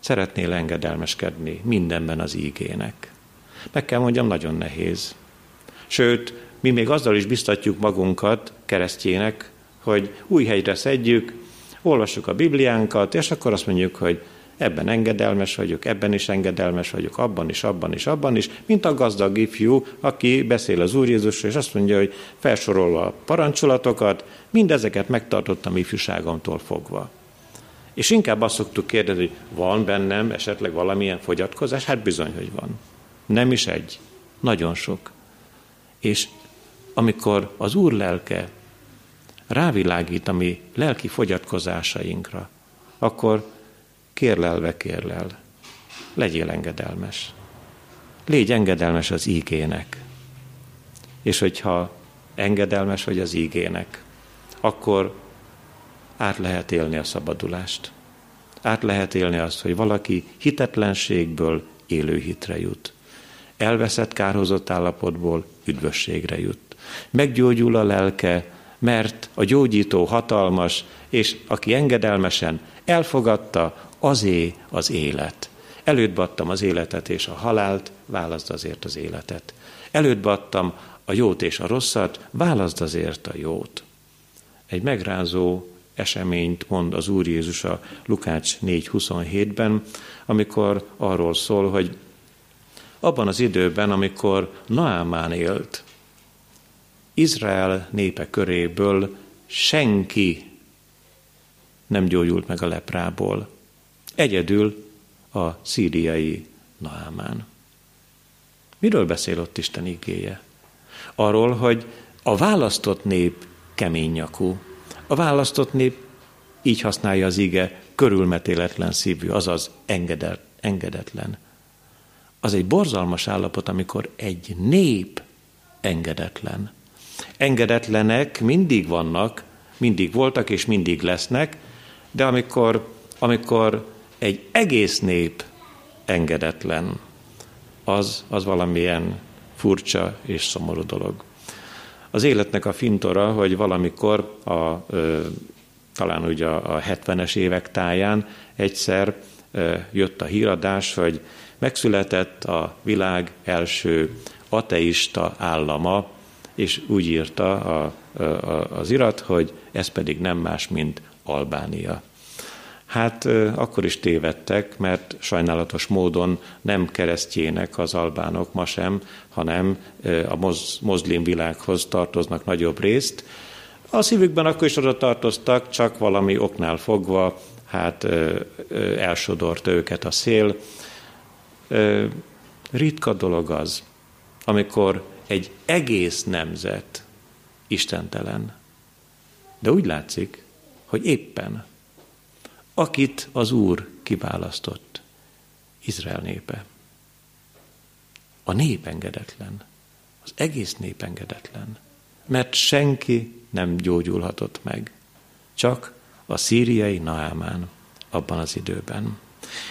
Speaker 1: szeretnél engedelmeskedni mindenben az ígének? Meg kell mondjam, nagyon nehéz. Sőt, mi még azzal is biztatjuk magunkat, keresztjének, hogy új helyre szedjük, olvassuk a Bibliánkat, és akkor azt mondjuk, hogy ebben engedelmes vagyok, ebben is engedelmes vagyok, abban is, abban is, abban is, mint a gazdag ifjú, aki beszél az Úr Jézusról, és azt mondja, hogy felsorolva a parancsolatokat, mindezeket megtartottam ifjúságomtól fogva. És inkább azt szoktuk kérdezni, hogy van bennem esetleg valamilyen fogyatkozás? Hát bizony, hogy van. Nem is egy. Nagyon sok. És amikor az Úr lelke rávilágít a mi lelki fogyatkozásainkra, akkor kérlelve kérlel, legyél engedelmes. Légy engedelmes az ígének. És hogyha engedelmes vagy az ígének, akkor át lehet élni a szabadulást. Át lehet élni azt, hogy valaki hitetlenségből élő hitre jut. Elveszett, kárhozott állapotból üdvösségre jut. Meggyógyul a lelke, mert a gyógyító hatalmas, és aki engedelmesen elfogadta, azé az élet. Előbb adtam az életet és a halált, válaszd azért az életet. Előbb adtam a jót és a rosszat, válaszd azért a jót. Egy megrázó eseményt mond az Úr Jézus a Lukács 4.27-ben, amikor arról szól, hogy abban az időben, amikor Naámán élt, Izrael népe köréből senki nem gyógyult meg a leprából. Egyedül a szíriai Naámán. Miről beszél ott Isten igéje? Arról, hogy a választott nép kemény nyakú. A választott nép így használja az ige körülmetéletlen szívű, azaz engedel, engedetlen. Az egy borzalmas állapot, amikor egy nép engedetlen. Engedetlenek mindig vannak, mindig voltak és mindig lesznek, de amikor, amikor egy egész nép engedetlen, az, az valamilyen furcsa és szomorú dolog. Az életnek a fintora, hogy valamikor a, ö, talán ugye a, a 70-es évek táján egyszer ö, jött a híradás, hogy megszületett a világ első ateista állama, és úgy írta a, a, az irat, hogy ez pedig nem más, mint Albánia. Hát akkor is tévedtek, mert sajnálatos módon nem keresztjének az albánok ma sem, hanem a moz, mozlim világhoz tartoznak nagyobb részt. A szívükben akkor is oda tartoztak, csak valami oknál fogva, hát elsodort őket a szél. Ritka dolog az, amikor egy egész nemzet istentelen. De úgy látszik, hogy éppen akit az Úr kiválasztott, Izrael népe. A nép engedetlen. Az egész nép engedetlen. Mert senki nem gyógyulhatott meg. Csak a szíriai Naámán abban az időben.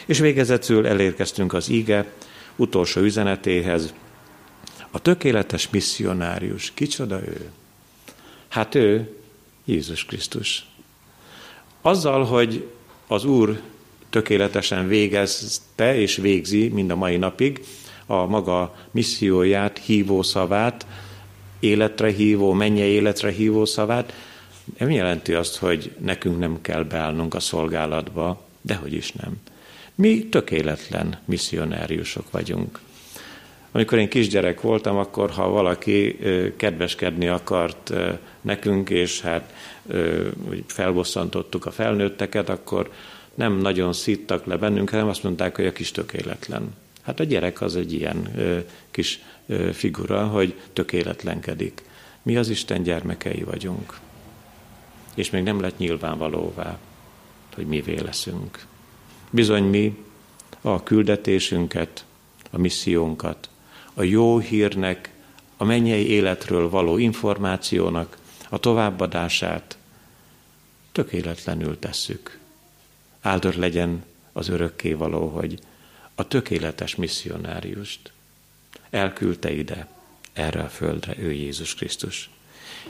Speaker 1: És végezetül elérkeztünk az íge utolsó üzenetéhez, a tökéletes misszionárius, kicsoda ő? Hát ő Jézus Krisztus. Azzal, hogy az Úr tökéletesen végezte és végzi mind a mai napig a maga misszióját, hívó szavát, életre hívó, menje életre hívó szavát, nem jelenti azt, hogy nekünk nem kell beállnunk a szolgálatba, dehogy is nem. Mi tökéletlen misszionáriusok vagyunk. Amikor én kisgyerek voltam, akkor ha valaki kedveskedni akart nekünk, és hát felbosszantottuk a felnőtteket, akkor nem nagyon szittak le bennünk, hanem azt mondták, hogy a kis tökéletlen. Hát a gyerek az egy ilyen kis figura, hogy tökéletlenkedik. Mi az Isten gyermekei vagyunk. És még nem lett nyilvánvalóvá, hogy mivé leszünk. Bizony mi a küldetésünket, a missziónkat, a jó hírnek, a mennyei életről való információnak a továbbadását tökéletlenül tesszük. Áldott legyen az örökké való, hogy a tökéletes misszionáriust elküldte ide, erre a földre, ő Jézus Krisztus.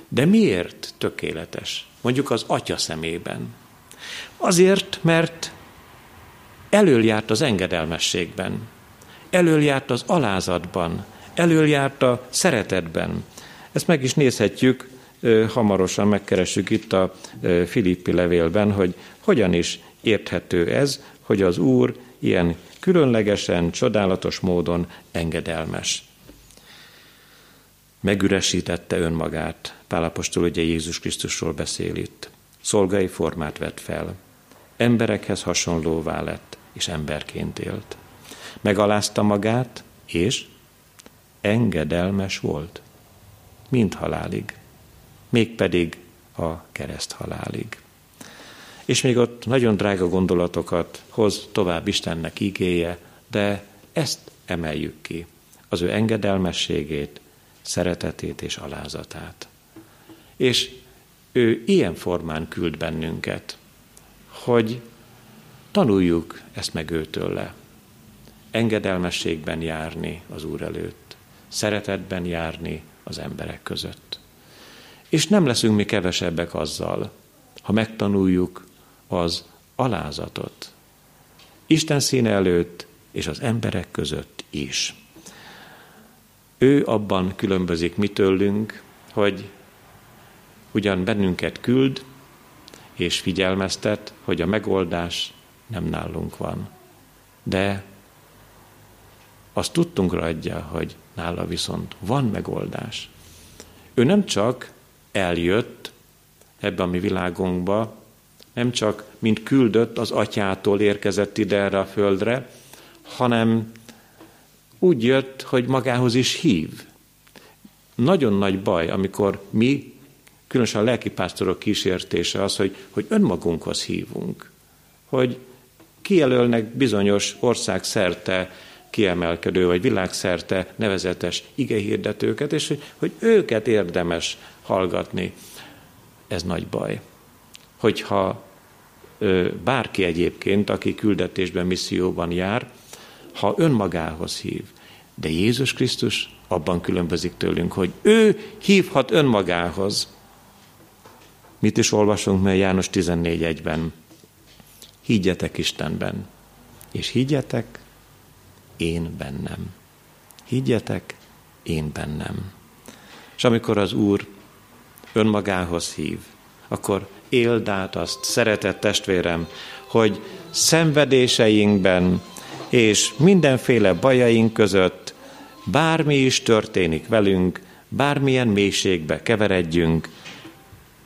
Speaker 1: De miért tökéletes? Mondjuk az atya szemében. Azért, mert elöljárt az engedelmességben, elöljárt az alázatban, elöljárt a szeretetben. Ezt meg is nézhetjük, hamarosan megkeressük itt a Filippi levélben, hogy hogyan is érthető ez, hogy az Úr ilyen különlegesen, csodálatos módon engedelmes. Megüresítette önmagát. Pálapostól ugye Jézus Krisztusról beszél itt. Szolgai formát vett fel. Emberekhez hasonlóvá lett, és emberként élt. Megalázta magát, és engedelmes volt. Mind halálig. Mégpedig a kereszt halálig. És még ott nagyon drága gondolatokat hoz tovább Istennek igéje, de ezt emeljük ki, az ő engedelmességét, szeretetét és alázatát. És ő ilyen formán küld bennünket, hogy tanuljuk ezt meg őtől le. Engedelmességben járni az Úr előtt, szeretetben járni az emberek között. És nem leszünk mi kevesebbek azzal, ha megtanuljuk az alázatot. Isten színe előtt és az emberek között is. Ő abban különbözik mi tőlünk, hogy ugyan bennünket küld, és figyelmeztet, hogy a megoldás nem nálunk van. De azt tudtunkra adja, hogy nála viszont van megoldás. Ő nem csak eljött ebbe a mi világunkba, nem csak mint küldött az atyától érkezett ide erre a földre, hanem úgy jött, hogy magához is hív. Nagyon nagy baj, amikor mi, különösen a lelkipásztorok kísértése az, hogy, hogy önmagunkhoz hívunk, hogy kijelölnek bizonyos ország szerte kiemelkedő, vagy világszerte nevezetes igehirdetőket, és hogy, hogy őket érdemes hallgatni. Ez nagy baj. Hogyha ö, bárki egyébként, aki küldetésben, misszióban jár, ha önmagához hív, de Jézus Krisztus abban különbözik tőlünk, hogy ő hívhat önmagához. Mit is olvasunk mert János 14.1-ben? Higgyetek Istenben, és higgyetek én bennem. Higgyetek én bennem. És amikor az Úr önmagához hív, akkor éld át azt, szeretett testvérem, hogy szenvedéseinkben és mindenféle bajaink között bármi is történik velünk, bármilyen mélységbe keveredjünk,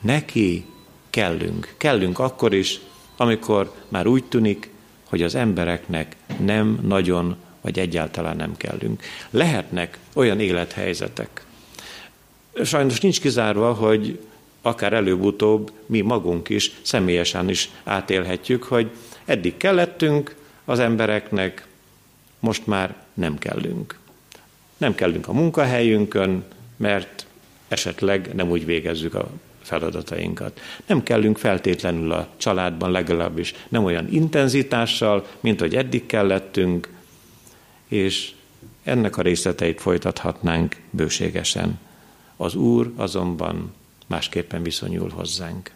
Speaker 1: neki kellünk. Kellünk akkor is, amikor már úgy tűnik, hogy az embereknek nem nagyon, vagy egyáltalán nem kellünk. Lehetnek olyan élethelyzetek. Sajnos nincs kizárva, hogy akár előbb-utóbb mi magunk is személyesen is átélhetjük, hogy eddig kellettünk az embereknek, most már nem kellünk. Nem kellünk a munkahelyünkön, mert esetleg nem úgy végezzük a feladatainkat. Nem kellünk feltétlenül a családban legalábbis nem olyan intenzitással, mint hogy eddig kellettünk, és ennek a részleteit folytathatnánk bőségesen. Az Úr azonban másképpen viszonyul hozzánk.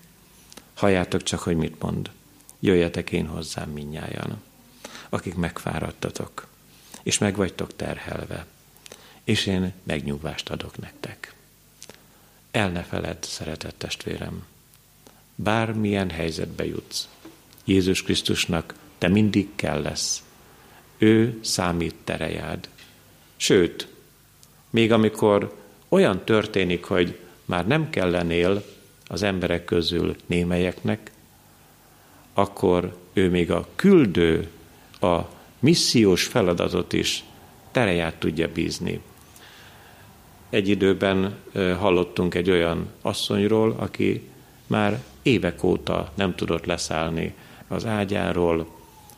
Speaker 1: Halljátok csak, hogy mit mond. Jöjjetek én hozzám minnyájan, akik megfáradtatok, és meg terhelve, és én megnyugvást adok nektek. El ne feled, szeretett testvérem, bármilyen helyzetbe jutsz. Jézus Krisztusnak te mindig kell lesz. Ő számít terejád. Sőt, még amikor olyan történik, hogy már nem kellenél az emberek közül némelyeknek, akkor ő még a küldő, a missziós feladatot is tereját tudja bízni. Egy időben hallottunk egy olyan asszonyról, aki már évek óta nem tudott leszállni az ágyáról,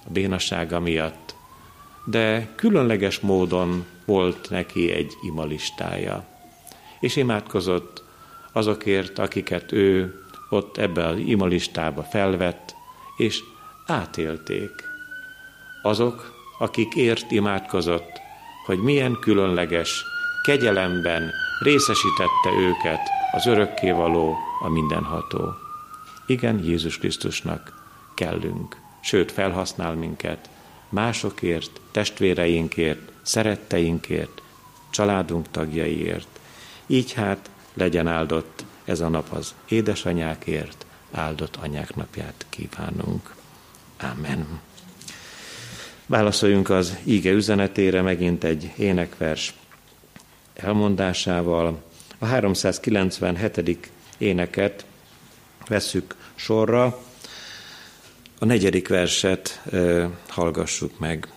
Speaker 1: a bénasága miatt, de különleges módon volt neki egy imalistája. És imádkozott azokért, akiket ő ott ebbe az imalistába felvett, és átélték. Azok, akik ért imádkozott, hogy milyen különleges kegyelemben részesítette őket az örökkévaló, a mindenható. Igen, Jézus Krisztusnak kellünk, sőt felhasznál minket másokért, testvéreinkért, szeretteinkért, családunk tagjaiért. Így hát legyen áldott ez a nap az édesanyákért, áldott anyák napját kívánunk. Amen. Válaszoljunk az íge üzenetére megint egy énekvers elmondásával. A 397. éneket vesszük sorra. A negyedik verset e, hallgassuk meg.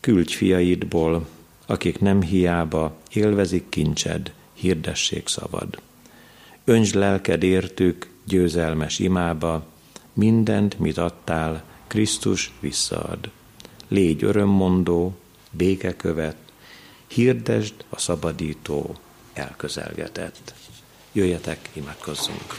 Speaker 1: Küldj fiaidból, akik nem hiába élvezik kincsed, hirdessék szabad. Öntsd lelked értük győzelmes imába, mindent, mit adtál, Krisztus visszaad. Légy örömmondó, békekövet, hirdesd a szabadító elközelgetett. Jöjjetek, imádkozzunk!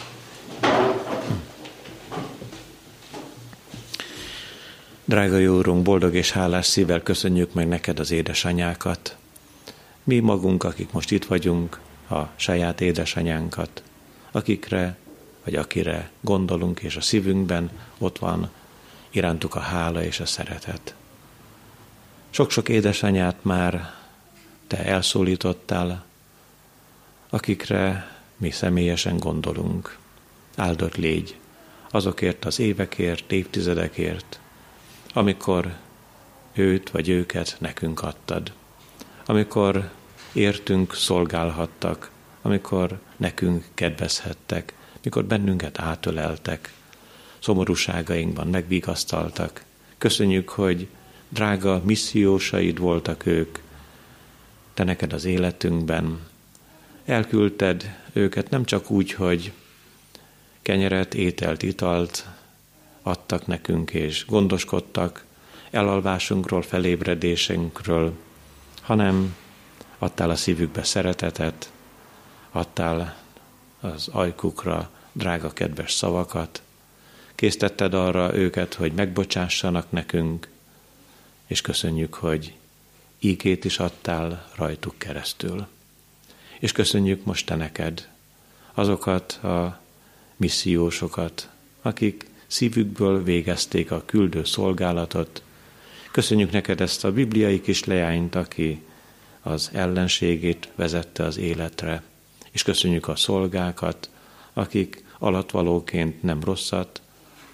Speaker 1: Drága jó Úrunk, boldog és hálás szívvel köszönjük meg neked az édesanyákat. Mi magunk, akik most itt vagyunk, a saját édesanyánkat, akikre vagy akire gondolunk, és a szívünkben ott van irántuk a hála és a szeretet. Sok-sok édesanyát már te elszólítottál, akikre mi személyesen gondolunk. Áldott légy azokért az évekért, évtizedekért, amikor őt vagy őket nekünk adtad. Amikor értünk szolgálhattak, amikor nekünk kedvezhettek, mikor bennünket átöleltek, szomorúságainkban megvigasztaltak. Köszönjük, hogy drága missziósaid voltak ők, te neked az életünkben. Elküldted őket nem csak úgy, hogy kenyeret, ételt, italt adtak nekünk, és gondoskodtak elalvásunkról, felébredésünkről, hanem adtál a szívükbe szeretetet, adtál az ajkukra drága kedves szavakat, készítetted arra őket, hogy megbocsássanak nekünk, és köszönjük, hogy ígét is adtál rajtuk keresztül. És köszönjük most te neked azokat a missziósokat, akik szívükből végezték a küldő szolgálatot. Köszönjük neked ezt a bibliai kis leányt, aki az ellenségét vezette az életre, és köszönjük a szolgákat, akik alatvalóként nem rosszat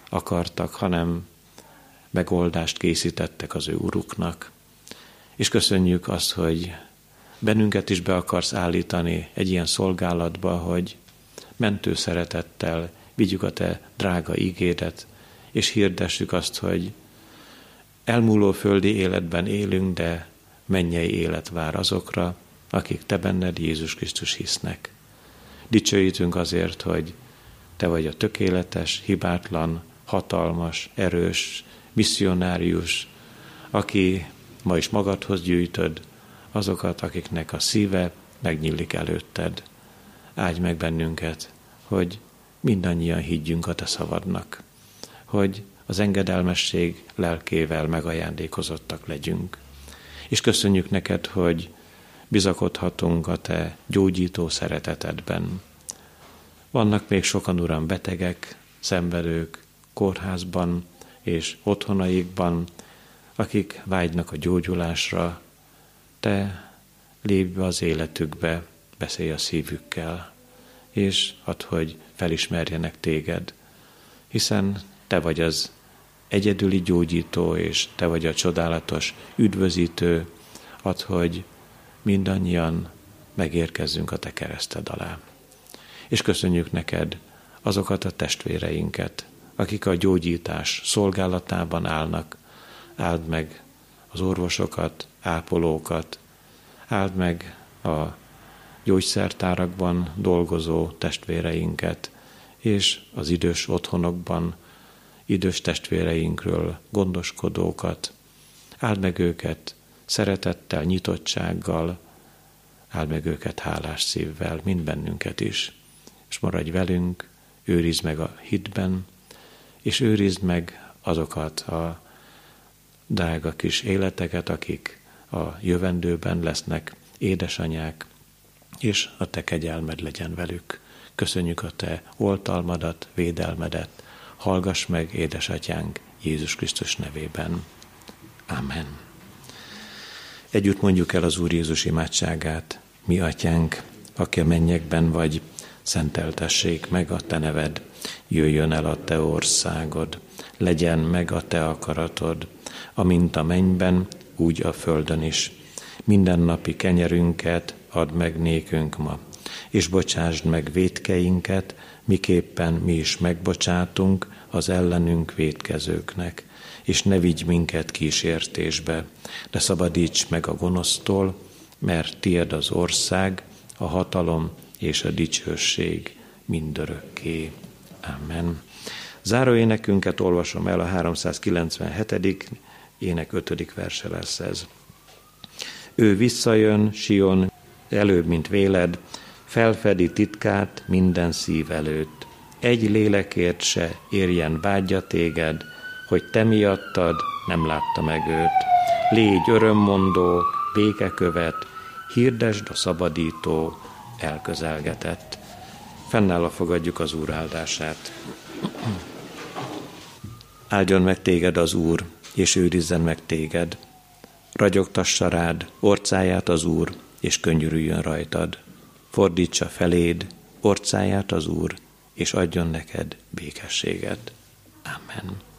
Speaker 1: akartak, hanem megoldást készítettek az ő uruknak. És köszönjük azt, hogy bennünket is be akarsz állítani egy ilyen szolgálatba, hogy mentő szeretettel vigyük a te drága ígédet, és hirdessük azt, hogy elmúló földi életben élünk, de mennyei élet vár azokra, akik te benned Jézus Krisztus hisznek. Dicsőítünk azért, hogy te vagy a tökéletes, hibátlan, hatalmas, erős, misszionárius, aki ma is magadhoz gyűjtöd azokat, akiknek a szíve megnyílik előtted. Áldj meg bennünket, hogy mindannyian higgyünk a te szavadnak, hogy az engedelmesség lelkével megajándékozottak legyünk. És köszönjük neked, hogy bizakodhatunk a te gyógyító szeretetedben. Vannak még sokan, Uram, betegek, szenvedők, kórházban és otthonaikban, akik vágynak a gyógyulásra, te lépj az életükbe, beszélj a szívükkel, és add, hogy felismerjenek téged, hiszen te vagy az egyedüli gyógyító, és te vagy a csodálatos üdvözítő, add, hogy mindannyian megérkezzünk a te kereszted alá. És köszönjük neked azokat a testvéreinket, akik a gyógyítás szolgálatában állnak. Áld meg az orvosokat, ápolókat, áld meg a gyógyszertárakban dolgozó testvéreinket, és az idős otthonokban idős testvéreinkről gondoskodókat. Áld meg őket szeretettel, nyitottsággal, áld meg őket hálás szívvel, mind bennünket is, és maradj velünk, őrizd meg a hitben, és őrizd meg azokat a drága kis életeket, akik a jövendőben lesznek édesanyák, és a te kegyelmed legyen velük. Köszönjük a te oltalmadat, védelmedet, hallgass meg, édesatyánk, Jézus Krisztus nevében. Amen. Együtt mondjuk el az Úr Jézus imádságát, mi atyánk, aki a mennyekben vagy, szenteltessék meg a te neved, jöjjön el a te országod, legyen meg a te akaratod, amint a mennyben, úgy a földön is. Minden napi kenyerünket add meg nékünk ma, és bocsásd meg vétkeinket, miképpen mi is megbocsátunk az ellenünk vétkezőknek, és ne vigy minket kísértésbe, de szabadíts meg a gonosztól, mert tied az ország, a hatalom és a dicsőség mindörökké. Amen. Záró énekünket olvasom el, a 397. ének 5. verse lesz ez. Ő visszajön, Sion, előbb, mint véled, felfedi titkát minden szív előtt. Egy lélekért se érjen vágyja téged, hogy te miattad nem látta meg őt. Légy örömmondó, békekövet, hirdesd a szabadító, elközelgetett. Fennállva fogadjuk az Úr áldását. Áldjon meg téged az Úr, és őrizzen meg téged. Ragyogtassa rád orcáját az Úr, és könnyörüljön rajtad. Fordítsa feléd orcáját az Úr, és adjon neked békességet. Amen.